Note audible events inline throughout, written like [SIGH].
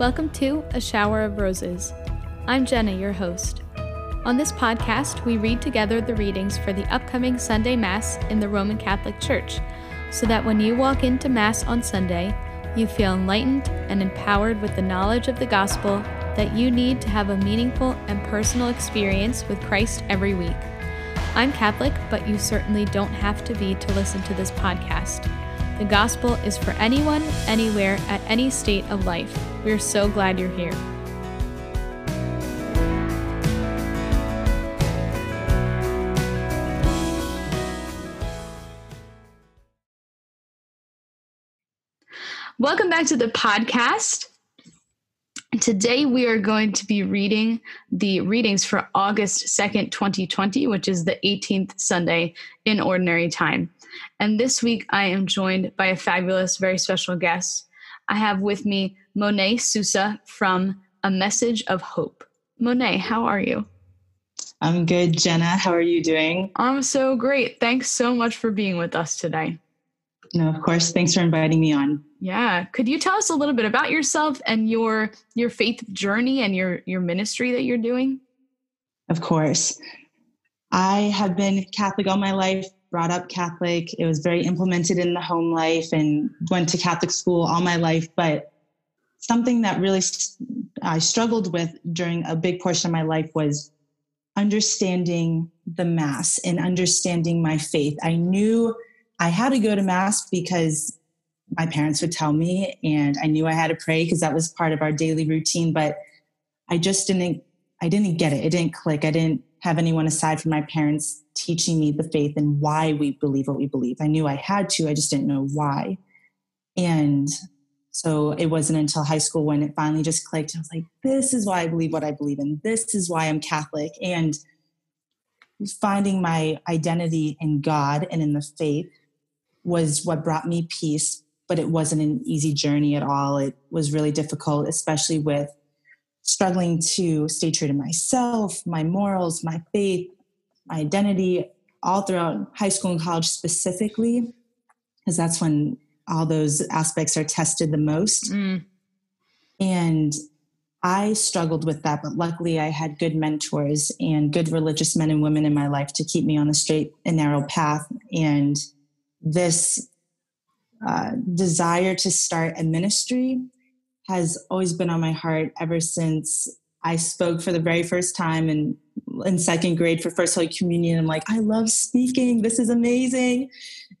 Welcome to A Shower of Roses. I'm Jenna, your host. On this podcast, we read together the readings for the upcoming Sunday Mass in the Roman Catholic Church, so that when you walk into Mass on Sunday, you feel enlightened and empowered with the knowledge of the gospel that you need to have a meaningful and personal experience with Christ every week. I'm Catholic, but you certainly don't have to be to listen to this podcast. The gospel is for anyone, anywhere, at any state of life. We're so glad you're here. Welcome back to the podcast. Today we are going to be reading the readings for August 2nd, 2020, which is the 18th Sunday in Ordinary Time. And this week I am joined by a fabulous, very special guest. I have with me Monet Sousa from A Message of Hope. Monet, how are you? I'm good, Jenna. How are you doing? I'm so great. Thanks so much for being with us today. No, of course. Thanks for inviting me on. Yeah. Could you tell us a little bit about yourself and your your faith journey and your your ministry that you're doing? Of course. I have been Catholic all my life, brought up Catholic. It was very implemented in the home life and went to Catholic school all my life. But something that really I struggled with during a big portion of my life was understanding the Mass and understanding my faith. I knew I had to go to Mass because my parents would tell me, and I knew I had to pray because that was part of our daily routine. But I just didn't, I didn't get it. It didn't click. I didn't have anyone aside from my parents teaching me the faith and why we believe what we believe. I knew I had to, I just didn't know why. And so it wasn't until high school when it finally just clicked. I was like, this is why I believe what I believe in. This is why I'm Catholic. And finding my identity in God and in the faith was what brought me peace, but it wasn't an easy journey at all. It was really difficult, especially with struggling to stay true to myself, my morals, my faith, my identity, all throughout high school and college specifically, because that's when all those aspects are tested the most. Mm. And I struggled with that, but luckily I had good mentors and good religious men and women in my life to keep me on the straight and narrow path. And this uh, desire to start a ministry has always been on my heart ever since I spoke for the very first time in, in second grade for First Holy Communion. I'm like, I love speaking. This is amazing.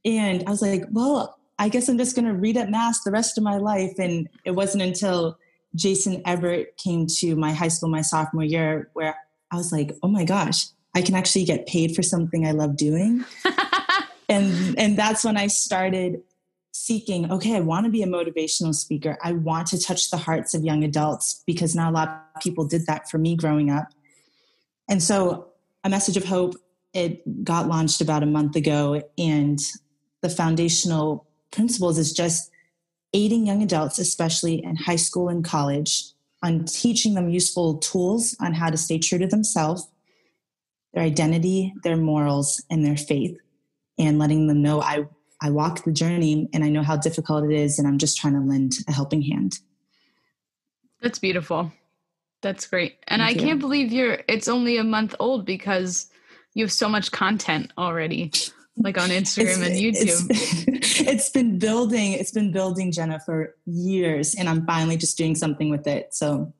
And I was like, well, I guess I'm just going to read at Mass the rest of my life. And it wasn't until Jason Evert came to my high school my sophomore year where I was like, oh my gosh, I can actually get paid for something I love doing. [LAUGHS] and and that's when I started seeking okay i want to be a motivational speaker i want to touch the hearts of young adults because not a lot of people did that for me growing up and so a message of hope it got launched about a month ago and the foundational principles is just aiding young adults especially in high school and college on teaching them useful tools on how to stay true to themselves their identity their morals and their faith and letting them know i I walk the journey and I know how difficult it is, and I'm just trying to lend a helping hand. That's beautiful. That's great. And Thank I you. can't believe you're it's only a month old because you have so much content already like on Instagram and YouTube. It's, [LAUGHS] it's been building, it's been building Jenna for years and I'm finally just doing something with it. So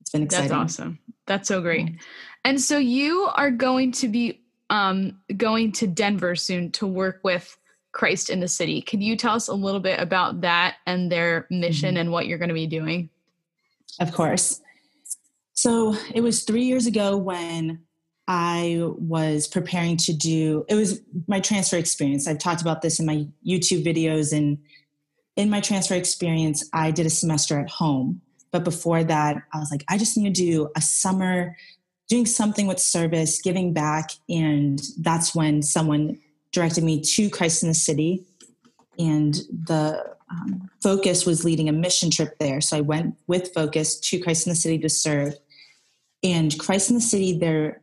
it's been exciting. That's awesome. That's so great. And so you are going to be um, going to Denver soon to work with Christ in the City. Can you tell us a little bit about that and their mission mm-hmm. and what you're going to be doing? Of course. So it was three years ago when I was preparing to do it was my transfer experience. I've talked about this in my YouTube videos and in my transfer experience, I did a semester at home. But before that, I was like, I just need to do a summer doing something with service, giving back. And that's when someone directed me to Christ in the City, and the um, focus was leading a mission trip there. So I went with focus to Christ in the City to serve. And Christ in the City, their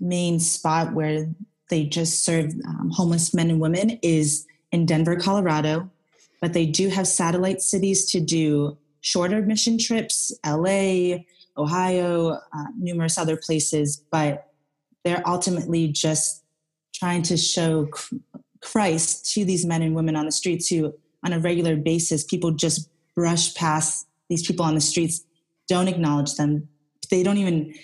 main spot where they just serve um, homeless men and women is in Denver, Colorado. But they do have satellite cities to do shorter mission trips, LA, Ohio, uh, numerous other places, but they're ultimately just trying to show Christ to these men and women on the streets who, on a regular basis, people just brush past these people on the streets, don't acknowledge them. They don't even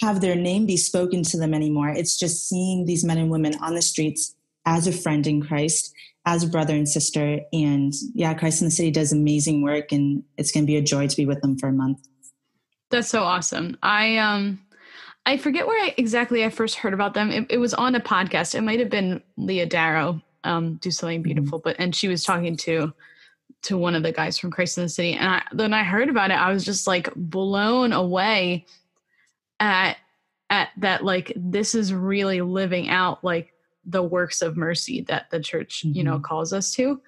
have their name be spoken to them anymore. It's just seeing these men and women on the streets as a friend in Christ, as a brother and sister. And yeah, Christ in the City does amazing work, and it's going to be a joy to be with them for a month. That's so awesome. I um I forget where I, exactly I first heard about them. It, it, was on a podcast. It might have been Leah Darrow, um, do something mm-hmm. beautiful, but and she was talking to to one of the guys from Christ in the City, and I, then I heard about it. I was just like blown away at at that. Like this is really living out like the works of mercy that the church, mm-hmm. you know, mm-hmm. calls us to.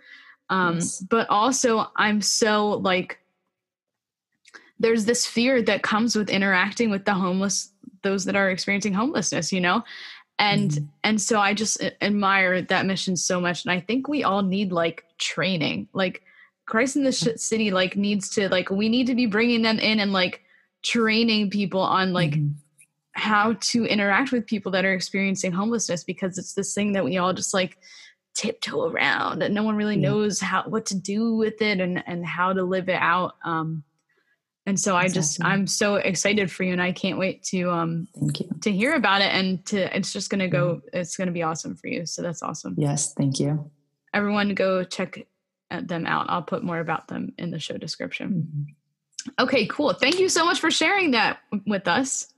Um, yes. But also, I'm so like there's this fear that comes with interacting with the homeless those that are experiencing homelessness you know and mm-hmm. and so i just admire that mission so much and i think we all need like training like christ in the [LAUGHS] city like needs to like we need to be bringing them in and like training people on like mm-hmm. how to interact with people that are experiencing homelessness because it's this thing that we all just like tiptoe around and no one really yeah. knows how what to do with it and and how to live it out um and so exactly. i just i'm so excited for you and i can't wait to um thank you to hear about it and to it's just gonna go mm-hmm. it's gonna be awesome for you so that's awesome yes thank you everyone go check them out i'll put more about them in the show description mm-hmm. Okay cool thank you so much for sharing that with us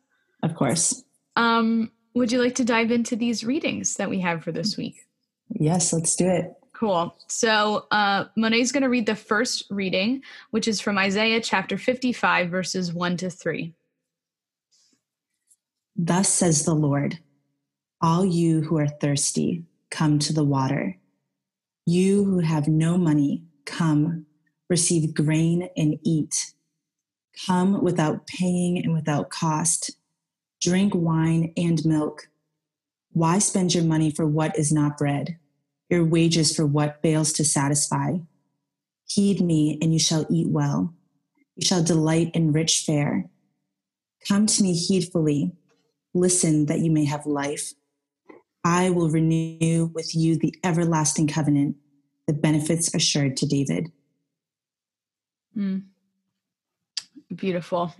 of course um would you like to dive into these readings that we have for this week yes let's do it Cool. So uh, Monet's going to read the first reading, which is from Isaiah chapter 55, verses 1 to 3. Thus says the Lord All you who are thirsty, come to the water. You who have no money, come, receive grain and eat. Come without paying and without cost. Drink wine and milk. Why spend your money for what is not bread? your wages for what fails to satisfy. Heed me, and you shall eat well. You shall delight in rich fare. Come to me heedfully. Listen that you may have life. I will renew with you the everlasting covenant, the benefits assured to David. Mm. Beautiful.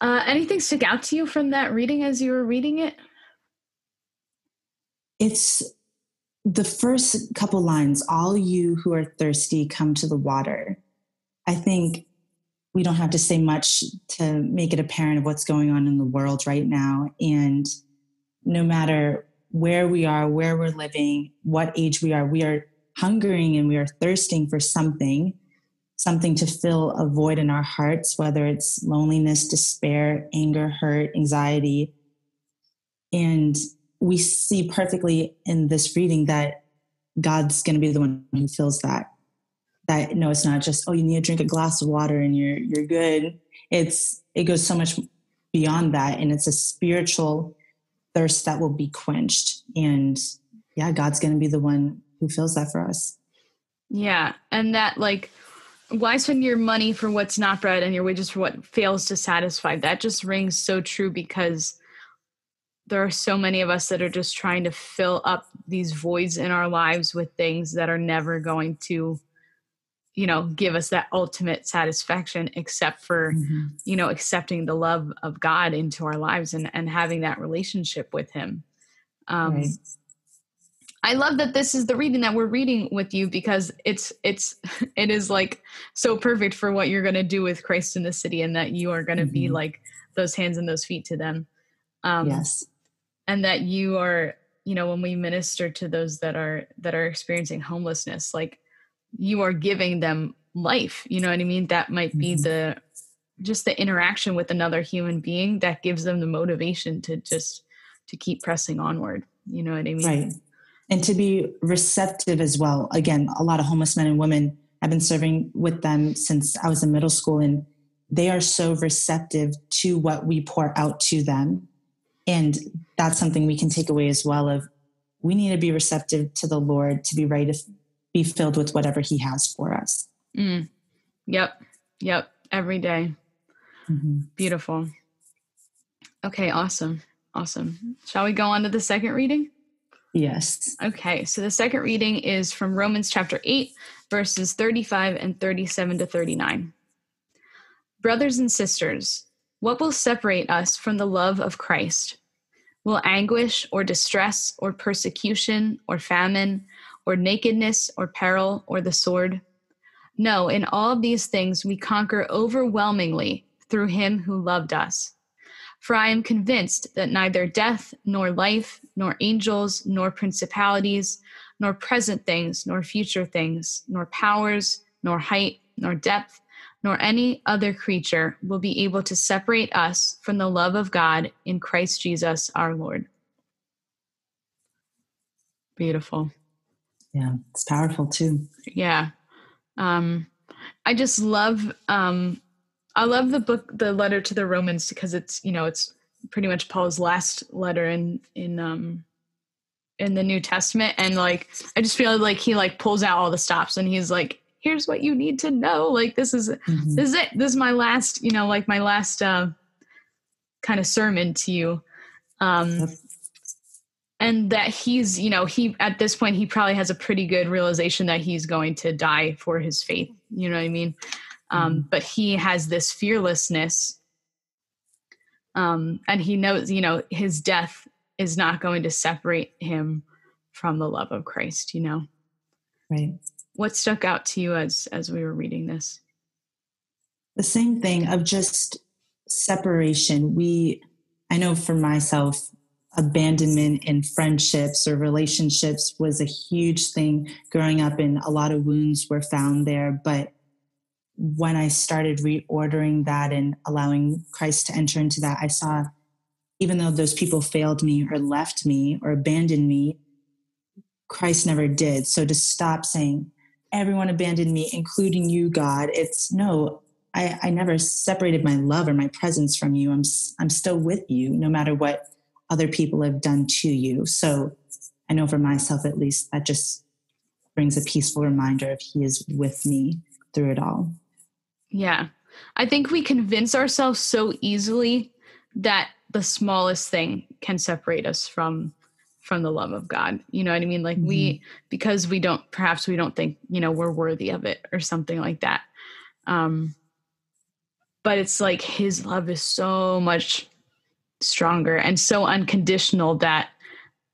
Uh, anything stick out to you from that reading as you were reading it? It's the first couple lines, all you who are thirsty, come to the water. I think we don't have to say much to make it apparent of what's going on in the world right now. And no matter where we are, where we're living, what age we are, we are hungering and we are thirsting for something, something to fill a void in our hearts, whether it's loneliness, despair, anger, hurt, anxiety. And we see perfectly in this reading that God's going to be the one who fills that. That no, it's not just oh, you need to drink a glass of water and you're you're good. It's it goes so much beyond that, and it's a spiritual thirst that will be quenched. And yeah, God's going to be the one who fills that for us. Yeah, and that like why spend your money for what's not bread and your wages for what fails to satisfy? That just rings so true because there are so many of us that are just trying to fill up these voids in our lives with things that are never going to you know give us that ultimate satisfaction except for mm-hmm. you know accepting the love of god into our lives and and having that relationship with him um right. I love that this is the reading that we're reading with you because it's it's [LAUGHS] it is like so perfect for what you're going to do with christ in the city and that you are going to mm-hmm. be like those hands and those feet to them. Um yes. and that you are you know when we minister to those that are that are experiencing homelessness like you are giving them life you know what i mean? That might be mm-hmm. the just the interaction with another human being that gives them the motivation to just to keep pressing onward you know what i mean? Right and to be receptive as well again a lot of homeless men and women i've been serving with them since i was in middle school and they are so receptive to what we pour out to them and that's something we can take away as well of we need to be receptive to the lord to be ready to be filled with whatever he has for us mm. Yep. Yep. Every day. Mm-hmm. Beautiful. Okay, awesome. Awesome. Shall we go on to the second reading? Yes. Okay, so the second reading is from Romans chapter 8, verses 35 and 37 to 39. Brothers and sisters, what will separate us from the love of Christ? Will anguish or distress or persecution or famine or nakedness or peril or the sword? No, in all these things we conquer overwhelmingly through him who loved us. For I am convinced that neither death, nor life, nor angels, nor principalities, nor present things, nor future things, nor powers, nor height, nor depth, nor any other creature will be able to separate us from the love of God in Christ Jesus our Lord. Beautiful. Yeah, it's powerful too. Yeah. Um, I just love um, I love the book, the letter to the Romans, because it's you know it's pretty much Paul's last letter in in um in the New Testament, and like I just feel like he like pulls out all the stops, and he's like, "Here's what you need to know. Like this is mm-hmm. this is it. This is my last, you know, like my last uh, kind of sermon to you." Um, yep. And that he's, you know, he at this point he probably has a pretty good realization that he's going to die for his faith. You know what I mean? Um, mm-hmm. but he has this fearlessness um, and he knows you know his death is not going to separate him from the love of christ you know? Right. What stuck out to you as as we were reading this? The same thing of just separation. We i know for myself abandonment in friendships or relationships was a huge thing growing up and a lot of wounds were found there but when I started reordering that and allowing Christ to enter into that, I saw even though those people failed me or left me or abandoned me, Christ never did. So to stop saying, everyone abandoned me, including you, God, it's no, I, I never separated my love or my presence from you. I'm, I'm still with you no matter what other people have done to you. So I know for myself, at least, that just brings a peaceful reminder of He is with me through it all. Yeah. I think we convince ourselves so easily that the smallest thing can separate us from from the love of God. You know what I mean? Like mm-hmm. we because we don't perhaps we don't think, you know, we're worthy of it or something like that. Um but it's like his love is so much stronger and so unconditional that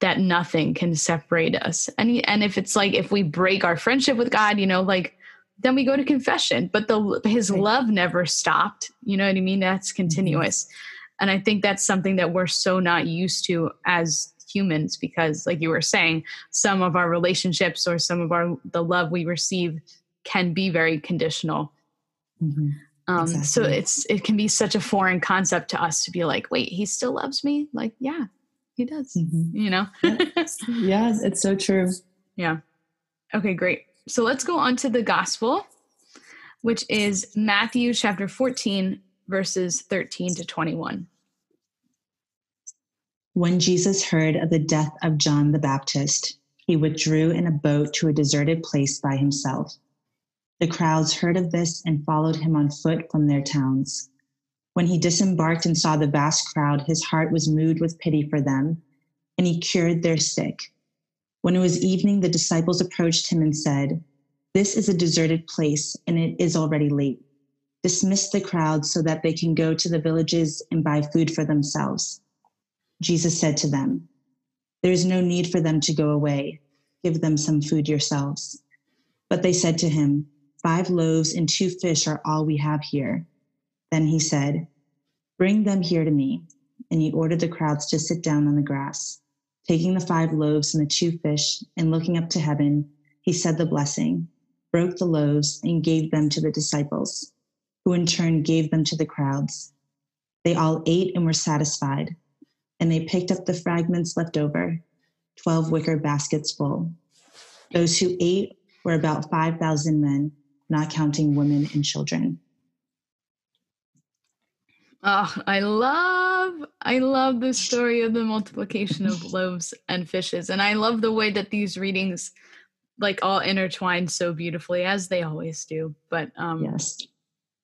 that nothing can separate us. And and if it's like if we break our friendship with God, you know, like then we go to confession. But the his love never stopped. You know what i mean? That's mm-hmm. continuous. And i think that's something that we're so not used to as humans because like you were saying some of our relationships or some of our the love we receive can be very conditional. Mm-hmm. um, exactly. so it's it can be such a foreign concept to us to be like wait he still loves me? Like yeah he does mm-hmm. you know? Yeah it's so true. [LAUGHS] Yeah. Okay great so let's go on to the gospel, which is Matthew chapter 14, verses 13 to 21. When Jesus heard of the death of John the Baptist, he withdrew in a boat to a deserted place by himself. The crowds heard of this and followed him on foot from their towns. When he disembarked and saw the vast crowd, his heart was moved with pity for them, and he cured their sick. When it was evening, the disciples approached him and said, This is a deserted place, and it is already late. Dismiss the crowd so that they can go to the villages and buy food for themselves. Jesus said to them, There is no need for them to go away. Give them some food yourselves. But they said to him, Five loaves and two fish are all we have here. Then he said, Bring them here to me. And he ordered the crowds to sit down on the grass. Taking the five loaves and the two fish and looking up to heaven, he said the blessing, broke the loaves, and gave them to the disciples, who in turn gave them to the crowds. They all ate and were satisfied, and they picked up the fragments left over, 12 wicker baskets full. Those who ate were about 5,000 men, not counting women and children. Oh, I love I love the story of the multiplication of loaves and fishes. And I love the way that these readings like all intertwined so beautifully as they always do. But um yes.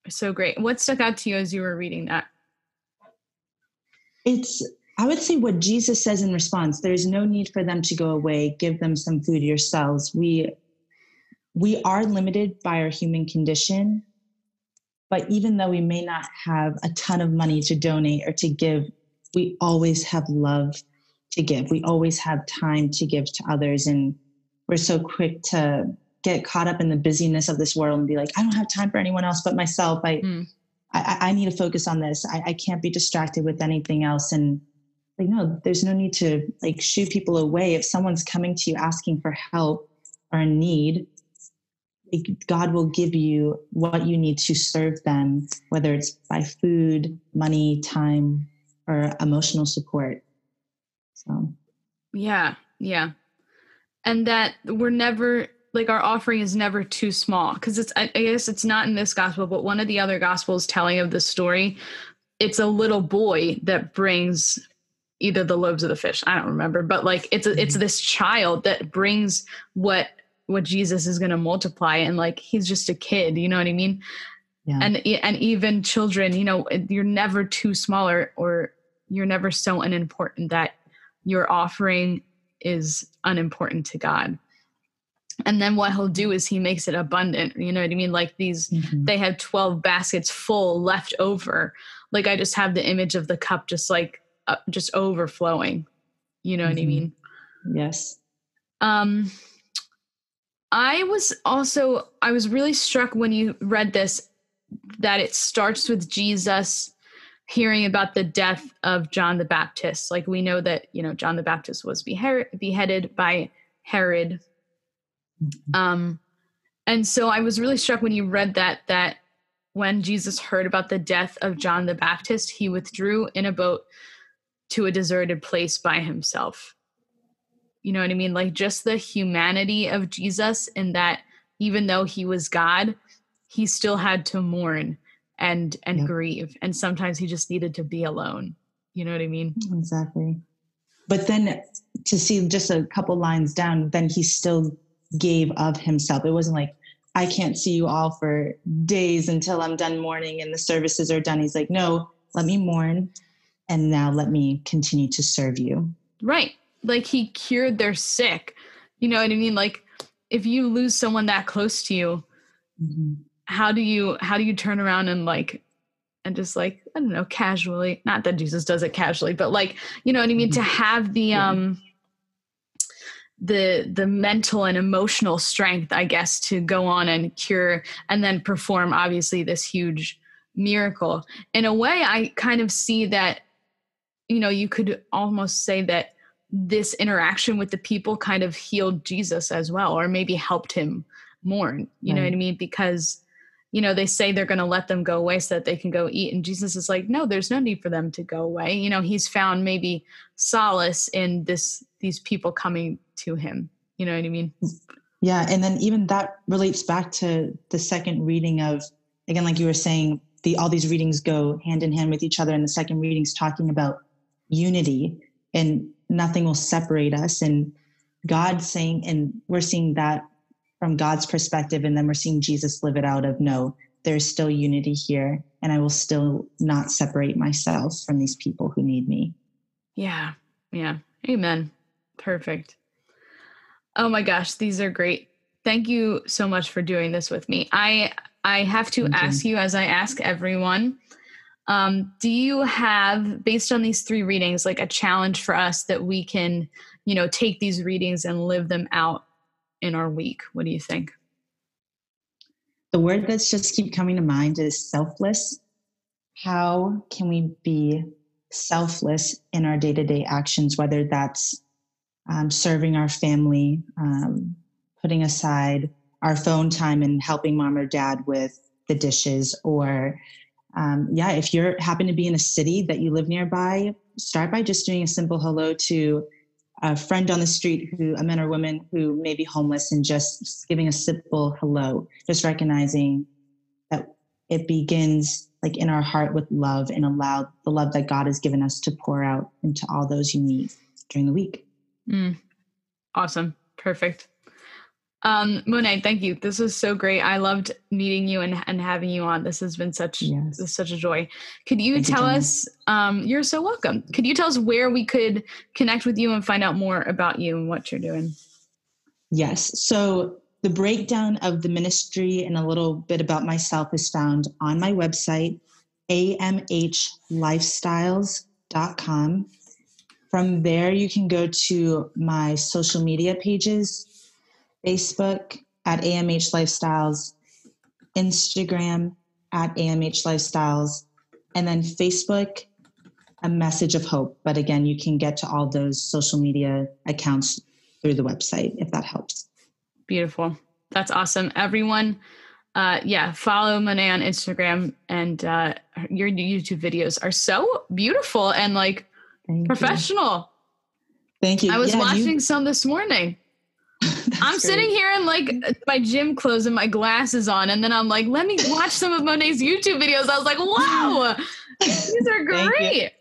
So great. What stuck out to you as you were reading that? It's I would say what Jesus says in response, there's no need for them to go away. Give them some food yourselves. We we are limited by our human condition, but even though we may not have a ton of money to donate or to give, we always have love to give. We always have time to give to others. And we're so quick to get caught up in the busyness of this world and be like, I don't have time for anyone else but myself. I mm. I, I, need to focus on this. I, I can't be distracted with anything else. And like, no, there's no need to like shoo people away. If someone's coming to you asking for help or a need, God will give you what you need to serve them, whether it's by food, money, time, or emotional support. So, yeah, yeah. And that we're never like our offering is never too small because it's I, guess it's not in this gospel, but one of the other gospels telling of the story, it's a little boy that brings either the loaves of the fish i don't remember but like it's a, it's mm-hmm. this child that brings what what Jesus is going to multiply and like he's just a kid, you know what I mean? Yeah. And and even children, you know, you're never too small or, or you're never so unimportant that your offering is unimportant to God. And then what he'll do is he makes it abundant. You know what I mean? Like these, mm-hmm. they had 12 baskets full left over. Like I just have the image of the cup just like, uh, just overflowing. You know mm-hmm. what I mm-hmm. mean? Yes. Um, I was also I was really struck when you read this that it starts with Jesus hearing about the death of John the Baptist. Like we know that, you know, John the Baptist was beheaded by Herod. Mm-hmm. Um and so I was really struck when you read that that when Jesus heard about the death of John the Baptist, he withdrew in a boat to a deserted place by himself. You know what I mean? Like just the humanity of Jesus in that even though he was God, he still had to mourn and and grieve and sometimes he just needed to be alone. You know what I mean? Exactly. But then to see just a couple lines down, then he still gave of himself. It wasn't like I can't see you all for days until I'm done mourning and the services are done. He's like, no, let me mourn and now let me continue to serve you. Right like he cured their sick. You know what I mean? Like if you lose someone that close to you, mm-hmm. how do you how do you turn around and like and just like I don't know, casually, not that Jesus does it casually, but like, you know what I mean, mm-hmm. to have the yeah. um the the mental and emotional strength, I guess, to go on and cure and then perform obviously this huge miracle. In a way, I kind of see that, you know, you could almost say that this interaction with the people kind of healed Jesus as well, or maybe helped him mourn. You right. know what I mean? Because, you know, they say they're going to let them go away so that they can go eat. And Jesus is like, no, there's no need for them to go away. You know, he's found maybe solace in this, these people coming to him. You know what I mean? Yeah. And then even that relates back to the second reading of, again, like you were saying, the, all these readings go hand in hand with each other. And the second readings talking about unity and nothing will separate us. And god saying and we're seeing that from god's perspective and then we're seeing jesus live it out of no there's still unity here and i will still not separate myself from these people who need me. Yeah. Yeah. Amen. Perfect. Oh my gosh these are great. Thank you so much for doing this with me. I i have to thank ask you. you as i ask everyone um, do you have, based on these three readings, like a challenge for us that we can, you know, take these readings and live them out in our week? What do you think? The word that's just keep coming to mind is selfless. How can we be selfless in our day to day actions, whether that's um, serving our family, um, putting aside our phone time and helping mom or dad with the dishes, or um, yeah, if you happen to be in a city that you live nearby, start by just doing a simple hello to a friend on the street who a man or woman who may be homeless and just giving a simple hello, just recognizing that it begins like in our heart with love and allow the love that God has given us to pour out into all those you meet during the week. Mm. Awesome. Perfect. Um, Monet, thank you. This was so great. I loved meeting you and, and having you on. This has been such yes. this such a joy. Could you thank tell you, us? Um, you're so welcome. Could you tell us where we could connect with you and find out more about you and what you're doing? Yes. So the breakdown of the ministry and a little bit about myself is found on my website, amhlifestyles.com. From there, you can go to my social media pages Facebook at AMH Lifestyles, Instagram at AMH Lifestyles, and then Facebook, a message of hope. But again, you can get to all those social media accounts through the website if that helps. Beautiful. That's awesome. Everyone, uh, yeah, follow Monet on Instagram and uh, your YouTube videos are so beautiful and like Thank professional. You. Thank you. I was yeah, watching you- some this morning. [LAUGHS] I'm great. sitting here in like my gym clothes and my glasses on, and then I'm like, let me watch some of Monet's YouTube videos. I was like, wow, these are great.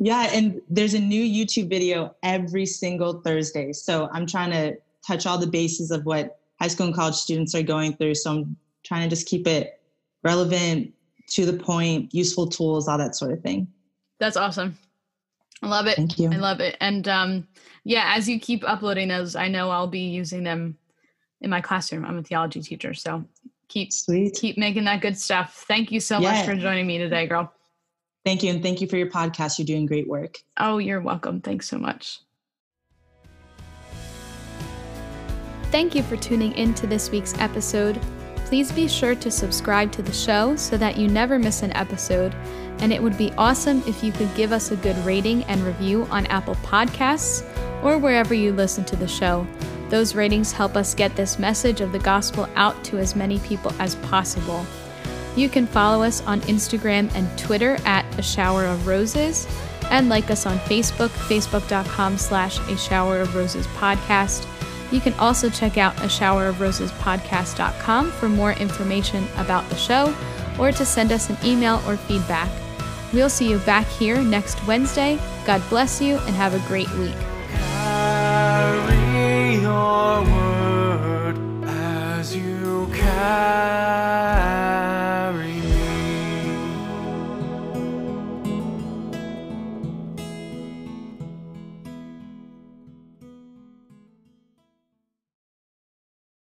Yeah, and there's a new YouTube video every single Thursday. So I'm trying to touch all the bases of what high school and college students are going through. So I'm trying to just keep it relevant, to the point, useful tools, all that sort of thing. That's awesome. I love it. Thank you. I love it. And um, yeah, as you keep uploading those, I know I'll be using them in my classroom. I'm a theology teacher, so keep Sweet. keep making that good stuff. Thank you so yeah. much for joining me today, girl. Thank you, and thank you for your podcast. You're doing great work. Oh, you're welcome. Thanks so much. Thank you for tuning in to this week's episode. Please be sure to subscribe to the show so that you never miss an episode and it would be awesome if you could give us a good rating and review on Apple Podcasts or wherever you listen to the show. Those ratings help us get this message of the gospel out to as many people as possible. You can follow us on Instagram and Twitter at A Shower of Roses and like us on Facebook, facebook.com slash A Shower of Roses podcast. You can also check out a shower of roses podcast.com for more information about the show or to send us an email or feedback. We'll see you back here next Wednesday. God bless you and have a great week.